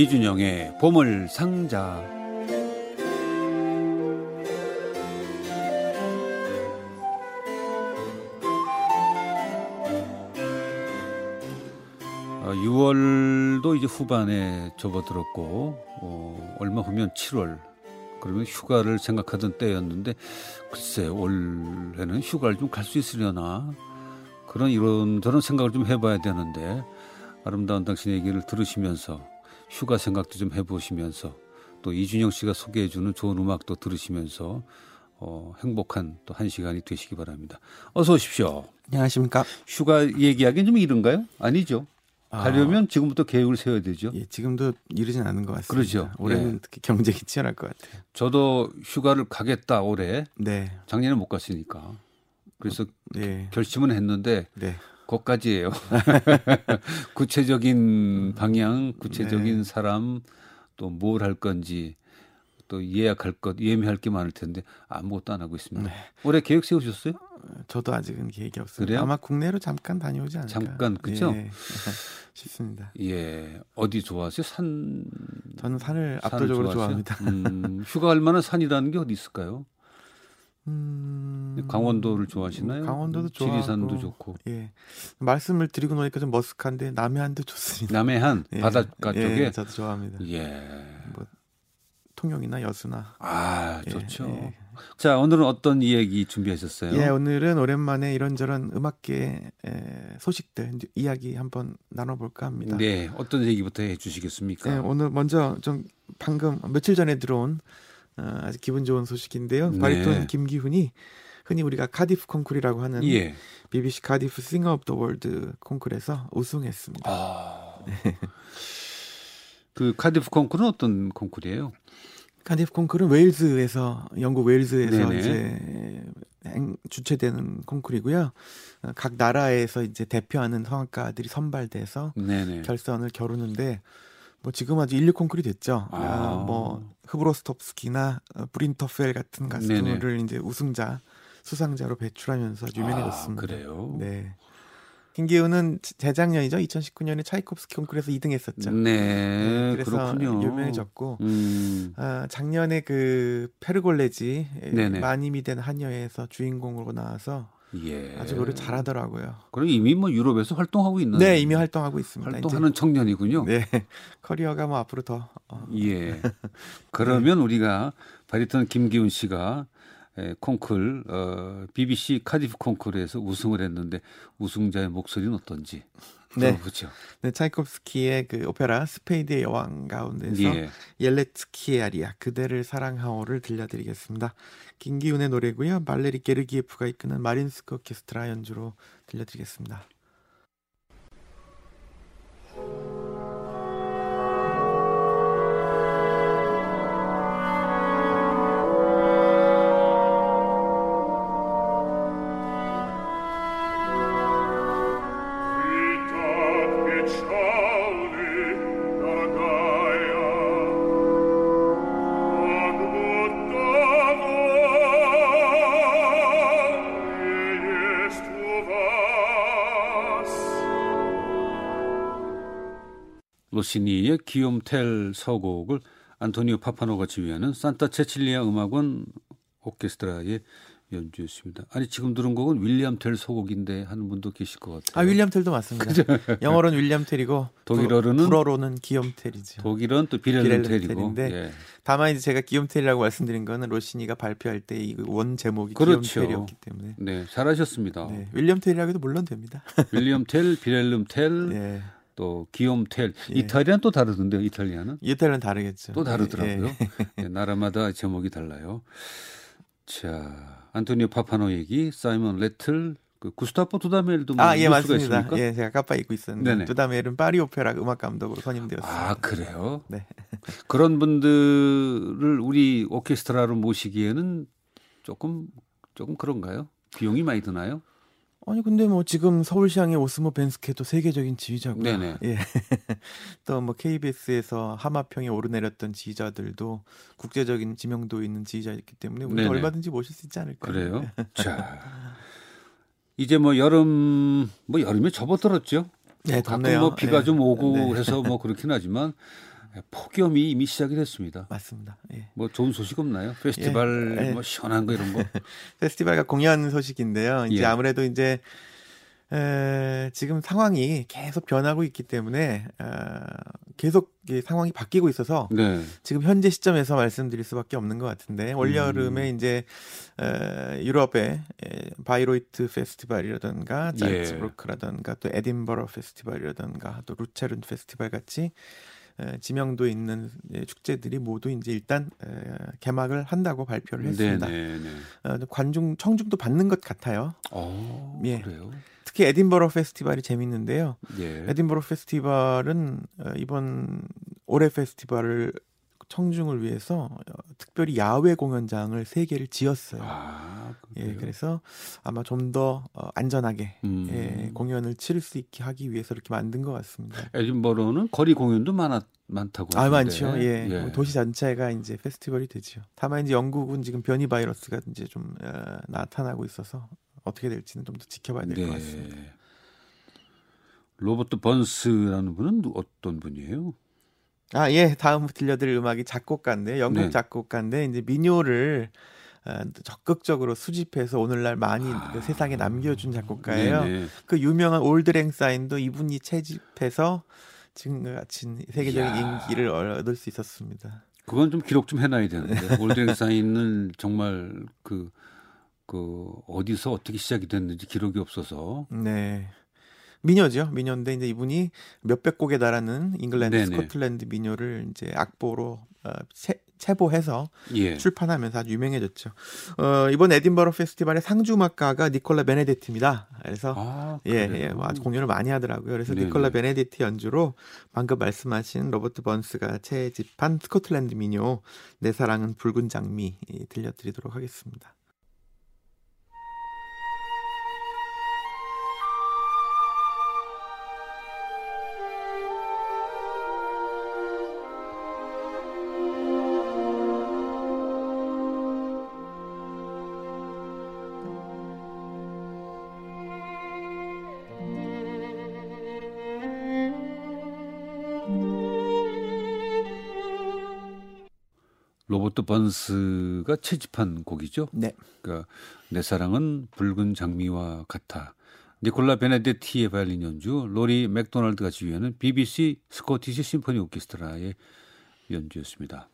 이준영의 보물 상자. 어, 6월도 이제 후반에 접어들었고 어, 얼마 후면 7월 그러면 휴가를 생각하던 때였는데 글쎄 올해는 휴가를 좀 갈 수 있으려나 그런 이런저런 생각을 좀 해봐야 되는데 아름다운 당신 얘기를 들으시면서 휴가 생각도 좀 해보시면서 또 이준영 씨가 소개해주는 좋은 음악도 들으시면서 어, 행복한 또 한 시간이 되시기 바랍니다. 어서 오십시오. 안녕하십니까. 휴가 얘기하기는 좀 이른가요? 아니죠. 가려면 지금부터 계획을 세워야 되죠. 예, 지금도 이르진 않은 것 같습니다. 그렇죠. 올해는 예. 특히 경쟁이 치열할 것 같아요. 저도 휴가를 가겠다 올해. 네. 작년에 못 갔으니까. 그래서 네. 결심은 했는데 네. 거기까지예요. 구체적인 방향, 구체적인 네. 사람, 또 뭘 할 건지, 또 예약할 것, 예매할 게 많을 텐데 아무것도 안 하고 있습니다. 네. 올해 계획 세우셨어요? 저도 아직은 계획이 없습니다. 그래요? 아마 국내로 잠깐 다녀오지 않을까. 잠깐, 그죠? 예, 싶습니다. 예, 어디 좋아하세요? 산 저는 산을 압도적으로? 좋아합니다. 음, 휴가할 만한 산이라는 게 어디 있을까요? 음, 강원도를 좋아하시나요? 강원도도 좋아하고 지리산도 좋고. 예. 말씀을 드리고 나니까 좀 머쓱한데 남해안도 좋습니다. 남해안 예. 바닷가 예, 쪽에 저도 좋아합니다. 예. 뭐 통영이나 여수나. 아, 예, 좋죠. 예. 자, 오늘은 어떤 이야기 준비하셨어요? 예, 오늘은 오랜만에 이런저런 음악계 에, 소식들 이야기 한번 나눠볼까 합니다. 네, 어떤 얘기부터 해 주시겠습니까? 네, 오늘 먼저 좀 방금 며칠 전에 들어온 어, 아주 기분 좋은 소식인데요. 네. 바리톤 김기훈이 흔히 우리가 카디프 콩쿨이라고 하는 예. BBC Cardiff Singer of the World 콩쿨에서 우승했습니다. 아. 그 카디프 콩쿠르는 어떤 콩쿠르예요? 카디프 콩쿨은 웨일즈에서 영국 웨일즈에서 네네. 이제 행- 주최되는 콩쿨이고요. 어, 각 나라에서 이제 대표하는 성악가들이 선발돼서 네네. 결선을 겨루는데 뭐 지금 아주 인류 콩쿨이 됐죠. 아. 아, 뭐 흐브로스톱스키나 어, 브린터펠 같은 가수들을 이제 우승자 수상자로 배출하면서 유명해졌습니다. 아, 그래요? 네. 김기훈은 재작년이죠. 2019년에 차이콥스키 콩쿨에서 2등했었죠. 네, 그래서 그렇군요. 유명해졌고 음. 아, 작년에 그 페르골레지 네네. 마님이 된 한여에서 주인공으로 나와서 예. 아주 노래 잘하더라고요. 그럼 이미 뭐 유럽에서 활동하고 있는 네, 이미 활동하고 있습니다. 활동하는 청년이군요. 이제, 네, 커리어가 뭐 앞으로 더 어, 예. 그러면 우리가 바리톤 김기훈 씨가 에, 콩쿨 어, BBC 카디프 콩쿨에서 우승을 했는데 우승자의 목소리는 어떤지 네. 들어보죠. 네, 차이콥스키의 그 오페라 스페이드의 여왕 가운데서 예. 옐레츠키의 아리아 그대를 사랑하오를 들려드리겠습니다. 김기훈의 노래고요. 발레리 게르기예프가 이끄는 마린스크 오케스트라 연주로 들려드리겠습니다. 로시니의 기욤텔 서곡을 안토니오 파파노가 지휘하는 산타 체칠리아 음악원 오케스트라의 연주였습니다. 아니 지금 들은 곡은 윌리엄 텔 서곡인데 하는 분도 계실 것 같아요. 아 윌리엄 텔도 맞습니다. 영어로는 윌리엄 텔이고 독일어로는? 불- 불어로는 기욤 텔이죠. 독일은 또 빌헬름 텔이고. 예. 다만 이제 제가 기욤 텔이라고 말씀드린 거는 로시니가 발표할 때 이 원 제목이 그렇죠. 기욤 텔이었기 때문에 네, 잘하셨습니다. 네, 윌리엄 텔이라고 해도 물론 됩니다. 윌리엄 텔, 빌헬름 텔, 예. 또 기욤 텔. 예. 이탈리아는 또 다르던데요. 이탈리아는 이탈리아는 다르겠죠. 또 다르더라고요. 예, 예. 네, 나라마다 제목이 달라요. 자, 안토니오 파파노 얘기, 사이먼 래틀, 그 구스타보 두다멜도 뭐 아, 예, 맞습니다. 있습니까? 예, 제가 깜빡 잊고 있었는데. 네네. 두다멜은 파리 오페라 음악 감독으로 선임되었습니다. 아, 그래요? 네. 그런 분들을 우리 오케스트라로 모시기에는 조금 조금 그런가요? 비용이 많이 드나요? 아니 근데 뭐 지금 서울시향의 오스모 벤스케도 세계적인 지휘자고요. 네네. 예. 또 뭐 KBS에서 하마평에 오르내렸던 지휘자들도 국제적인 지명도 있는 지휘자였기 때문에 우리가 네네. 얼마든지 모실 수 있지 않을까요? 그래요? 자, 이제 뭐 여름 뭐 여름에 접어들었죠. 네, 덥네요. 뭐 비가 네. 좀 오고 네. 해서 뭐 그렇긴 하지만 폭염이 이미 시작이 됐습니다. 맞습니다. 예. 뭐 좋은 소식 없나요? 페스티벌 예, 예. 뭐 시원한 거 이런 거. 페스티벌과 공연 소식인데요. 이제 예. 아무래도 이제 에, 지금 상황이 계속 변하고 있기 때문에 어, 계속 이 상황이 바뀌고 있어서 네. 지금 현재 시점에서 말씀드릴 수밖에 없는 것 같은데 올 음. 여름에 이제 에, 유럽의 에, 바이로이트 페스티벌이라든가 예. 잘츠부르크라든가 또 에딘버러 페스티벌이라든가 또 루체른 페스티벌 같이 에, 지명도 있는 예, 축제들이 모두 이제 일단 에, 개막을 한다고 발표를 했습니다. 네, 네. 어, 관중 청중도 받는 것 같아요. 어, 예. 그래요. 특히 에딘버러 페스티벌이 재밌는데요. 예. 에딘버러 페스티벌은 어, 이번 올해 페스티벌을 청중을 위해서 어, 특별히 야외 공연장을 세 개를 지었어요. 아, 예? 그래서 아마 좀더 어, 안전하게 음. 예, 공연을 치를 수 있게 하기 위해서 이렇게 만든 것 같습니다. 에딘버러는 거리 공연도 많아 많다고 아. 많죠. 예. 뭐 도시 전체가 이제 페스티벌이 되죠. 다만 이제 영국은 지금 변이 바이러스가 이제 좀 어, 나타나고 있어서 어떻게 될지는 좀 더 지켜봐야 될것 네. 같습니다. 로버트 번스라는 분은 누- 어떤 분이에요? 아, 예. 다음 들려드릴 음악이 작곡가인데 영국 네. 작곡가인데 이제 민요를 어, 적극적으로 수집해서 오늘날 많이 아. 그 세상에 남겨준 작곡가예요. 네네. 그 유명한 올드랭 사인도 이분이 채집해서 지금과 같이 세계적인 이야. 인기를 얻을 수 있었습니다. 그건 좀 기록 좀 해놔야 되는데 올드랭 사인은 정말 그, 그 어디서 어떻게 시작이 됐는지 기록이 없어서 네. 민요죠. 민요인데 이제 이분이 몇백 곡에 달하는 잉글랜드, 네네. 스코틀랜드 민요를 이제 악보로 어, 채, 채보해서 예. 출판하면서 아주 유명해졌죠. 어, 이번 에딘버러 페스티벌의 상주 음악가가 니콜라 베네데티입니다. 그래서 아, 예? 예, 뭐 아주 공연을 많이 하더라고요. 그래서 네네. 니콜라 베네데티 연주로 방금 말씀하신 로버트 번스가 채집한 스코틀랜드 민요 내 사랑은 붉은 장미 이, 들려드리도록 하겠습니다. 로버트 번스가 채집한 곡이죠. 네. 그러니까 내 사랑은 붉은 장미와 같아. 니콜라 베네데티의 바이올린 연주, 로리 맥도날드가 지휘하는 BBC 스코티시 심포니 오케스트라의 연주였습니다.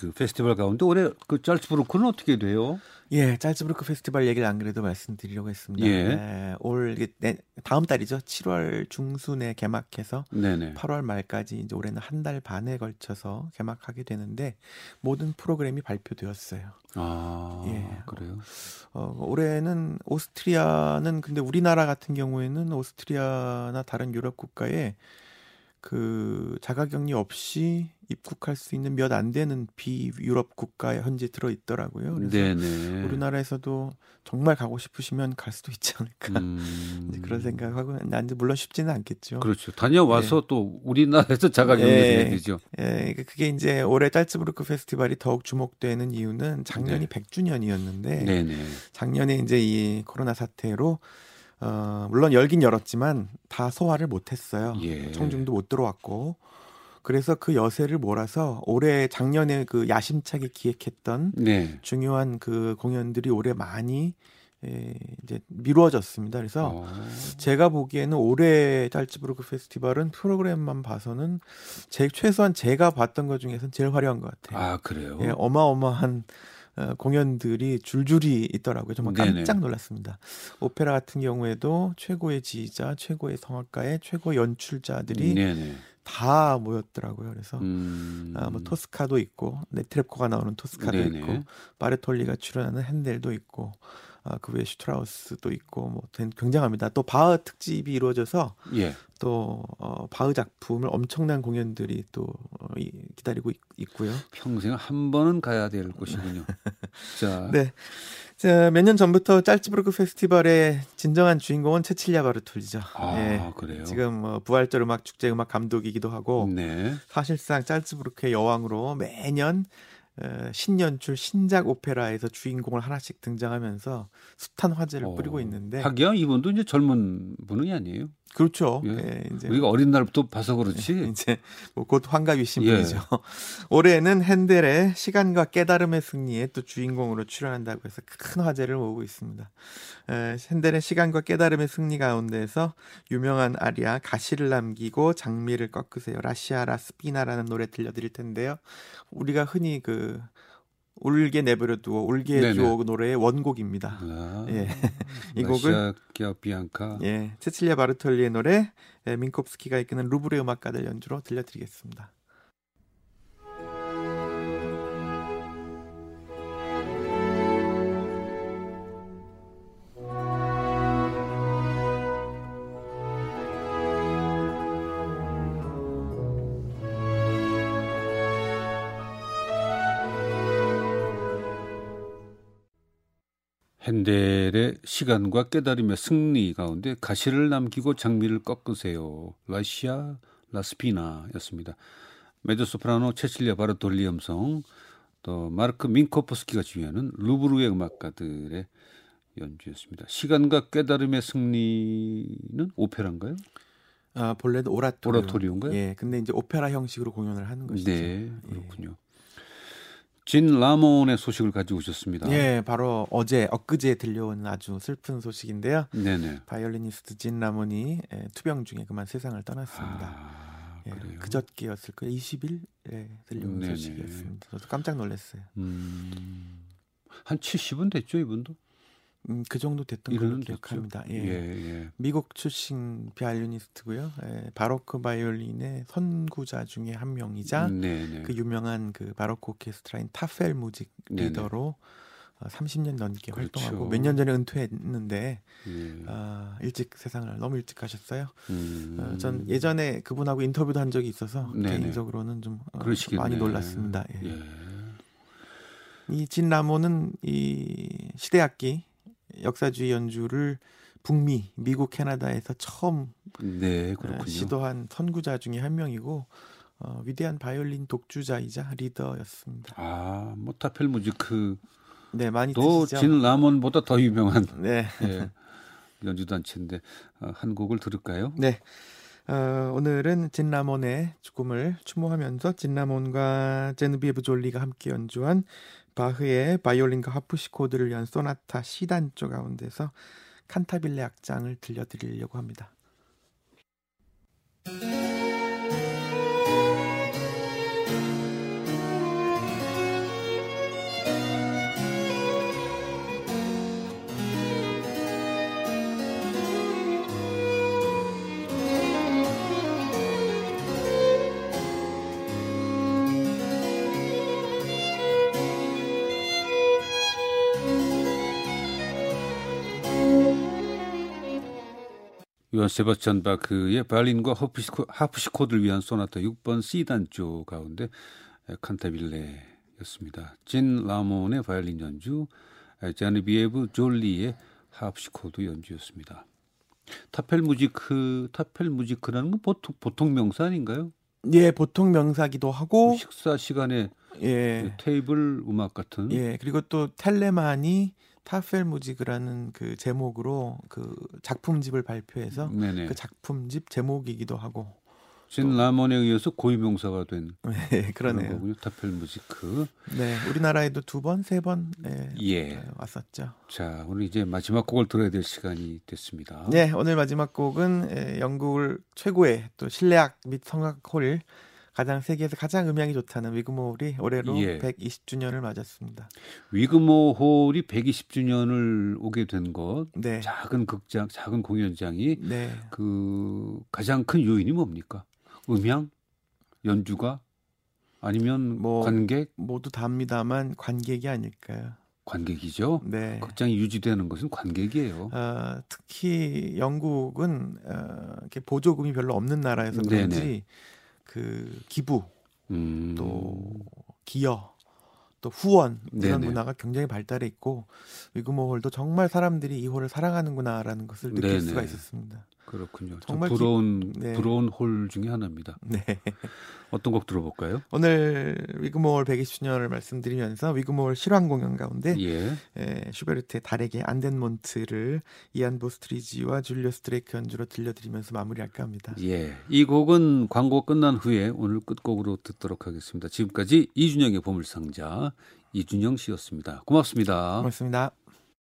그 페스티벌 가운데 올해 그 짤츠부르크는 어떻게 돼요? 예, 짤츠부르크 페스티벌 얘기를 안 그래도 말씀드리려고 했습니다. 예. 네, 올 이게 내- 다음 달이죠. 7월 중순에 개막해서 네네. 8월 말까지 이제 올해는 한 달 반에 걸쳐서 개막하게 되는데 모든 프로그램이 발표되었어요. 아, 예. 그래요. 어, 올해는 오스트리아는 근데 우리나라 같은 경우에는 오스트리아나 다른 유럽 국가에 그 자가격리 없이 입국할 수 있는 몇 안 되는 비유럽 국가에 현재 들어 있더라고요. 그래서 네네. 우리나라에서도 정말 가고 싶으시면 갈 수도 있지 않을까 음, 그런 생각하고 난 이제 물론 쉽지는 않겠죠. 그렇죠. 다녀와서 또 우리나라에서 자가격리 예. 해야 되죠. 예, 그- 그게 이제 올해 짤츠부르크 페스티벌이 더욱 주목되는 이유는 작년이 네. 100주년이었는데 네네. 작년에 이제 이 코로나 사태로 어, 물론 열긴 열었지만 다 소화를 못했어요. 예. 청중도 못 들어왔고 그래서 그 여세를 몰아서 올해 작년에 그 야심차게 기획했던 네. 중요한 그 공연들이 올해 많이 예, 이제 미루어졌습니다. 그래서 어, 제가 보기에는 올해 짤츠부르크 페스티벌은 프로그램만 봐서는 제 최소한 제가 봤던 것 중에서는 제일 화려한 것 같아요. 아 그래요. 예, 어마어마한 어, 공연들이 줄줄이 있더라고요. 정말. 깜짝 놀랐습니다. 오페라 같은 경우에도 최고의 지휘자, 최고의 성악가의 최고 연출자들이 네네. 다 모였더라고요. 그래서 음, 아, 뭐 토스카도 있고 네트랩코가 나오는 토스카도 네네. 있고 바르톨리가 출연하는 핸델도 있고 아, 그 외에 슈트라우스도 있고 뭐 된- 굉장합니다. 또 바흐 특집이 이루어져서 예. 또 어, 바흐 작품을 엄청난 공연들이 또 어, 이- 기다리고 있, 고요 평생 한 번은 가야 될 곳이군요. 자, 네. 자, 몇 년 전부터 짤츠부르크 페스티벌의 진정한 주인공은 체칠리아 바르톨리죠. 아 예. 그래요. 지금 어, 부활절 음악 축제 음악 감독이기도 하고 네. 사실상 짤츠부르크의 여왕으로 매년 어, 신연출 신작 오페라에서 주인공을 하나씩 등장하면서 숱한 화제를 어, 뿌리고 있는데 하기야 이분도 이제 젊은 분이 아니에요. 그렇죠. 예. 예, 이제 우리가 어린 날부터 봐서 그렇지. 이제 뭐 곧 환갑이신 예. 분이죠. 올해는 핸델의 시간과 깨달음의 승리에 또 주인공으로 출연한다고 해서 큰 화제를 모으고 있습니다. 에, 핸델의 시간과 깨달음의 승리 가운데서 유명한 아리아 가시를 남기고 장미를 꺾으세요. 라시아 라 스피나라는 노래 들려드릴 텐데요. 우리가 흔히 그 울게 내버려두고 울게 네네. 해줘 노래의 원곡입니다. 아, 예. 이 라시아 비앙카. 예, 체칠리아 바르톨리의 노래 예, 민콥스키가 이끄는 루브르 음악가들 연주로 들려드리겠습니다. 핸델의 시간과 깨달음의 승리 가운데 가시를 남기고 장미를 꺾으세요. 라시아 라스피나였습니다. 메조소프라노 체칠리아 바르톨리 음성, 또 마르크 민코프스키가 지휘하는 루브르의 음악가들의 연주였습니다. 시간과 깨달음의 승리는 오페라인가요? 아, 본래는 오라토리오. 오라토리오인가요? 예, 근데 이제 오페라 형식으로 공연을 하는 것이죠. 네, 그렇군요. 진 라몬의 소식을 가지고 오셨습니다. 예, 바로 어제 엊그제 들려온 아주 슬픈 소식인데요. 네네. 바이올리니스트 진 라몬이 예, 투병 중에 그만 세상을 떠났습니다. 아, 예. 그저께였을 거예요. 20일 예, 들려온 네네. 소식이었습니다. 저도 깜짝 놀랐어요. 음, 한 70은 됐죠, 이분도? 음, 그 정도 됐던 걸로. 기억합니다. 예, 예. 미국 출신 바이올리니스트고요. 예, 바로크 바이올린의 선구자 중에 한 명이자 네 네. 그 유명한 그 바로크 오케스트라인 Tafelmusik 네네. 리더로 어, 30년 넘게 그렇죠. 활동하고 몇 년 전에 은퇴했는데 예. 아, 일찍 세상을 너무 일찍 가셨어요. 음, 어, 전 예전에 그분하고 인터뷰도 한 적이 있어서 네네. 개인적으로는 좀 어. 많이 놀랐습니다. 예. 예. 이진 라모는 이 시대악기 역사주의 연주를 북미, 미국, 캐나다에서 처음 네. 시도한 선구자 중에 한 명이고 어, 위대한 바이올린 독주자이자 리더였습니다. 아, 뭐 타펠 무지크 네, 많이 또 드시죠? 진 라몬보다 더 유명한 네. 예, 연주 단체인데 어, 한 곡을 들을까요? 네. 어, 오늘은 진 라몬의 죽음을 추모하면서 진 라몬과 제누비에브 졸리가 함께 연주한 바흐의 바이올린과 하프시코드를 위한 소나타 C단조 가운데서 칸타빌레 악장을 들려드리려고 합니다. 요한 세바스찬 바크의 바이올린과 하프시코, 하프시코드를 위한 소나타 6번 C 단조 가운데 에, 칸타빌레였습니다. 진 라몬의 바이올린 연주, 에, 자니비에브 졸리의 하프시코드 연주였습니다. Tafelmusik, Tafelmusik이라는 건 보통 보통 명사 아닌가요? 예, 보통 명사기도 하고 식사 시간에 예. 테이블 음악 같은 예, 그리고 또 텔레만이 Tafelmusik이라는 그 제목으로 그 작품집을 발표해서 네네. 그 작품집 제목이기도 하고 진 라몬에 의해서 고유명사가 된 네, 그러네요. 거군요. Tafelmusik. 네, 우리나라에도 두 번, 세번 예, 예. 어, 왔었죠. 자, 오늘 이제 마지막 곡을 들어야 될 시간이 됐습니다. 네, 오늘 마지막 곡은 예, 영국을 최고의 또 실내악 및 성악 홀 가장 세계에서 가장 음향이 좋다는 위그모홀이 올해로 예. 120주년을 맞았습니다. 위그모 홀이 120주년을 오게 된 것, 네, 작은 극장, 작은 공연장이 네, 그 가장 큰 요인이 뭡니까? 음향, 연주가 아니면 뭐- 관객, 모두 다 합니다만 관객이 아닐까요? 관객이죠. 네. 극장이 유지되는 것은 관객이에요. 어, 특히 영국은 어, 이렇게 보조금이 별로 없는 나라여서 네네. 그런지 그 기부 음, 또 기여 또 후원 이런 네네. 문화가 굉장히 발달해 있고 위그모홀도 정말 사람들이 이 홀을 사랑하는구나라는 것을 느낄 네네. 수가 있었습니다. 그렇군요. 참 정말 기- 부러운 네. 부러운 홀 중에 하나입니다. 네. 어떤 곡 들어볼까요? 오늘 위그모어 120주년을 말씀드리면서 위그모어 실황 공연 가운데 예. 에, 슈베르트의 달에게 안덴몬트를 이안 보스트리지와 줄리어스 드레이크 연주로 들려드리면서 마무리할까 합니다. 예. 이 곡은 광고 끝난 후에 오늘 끝곡으로 듣도록 하겠습니다. 지금까지 이준영의 보물상자 이준영 씨였습니다. 고맙습니다. 고맙습니다.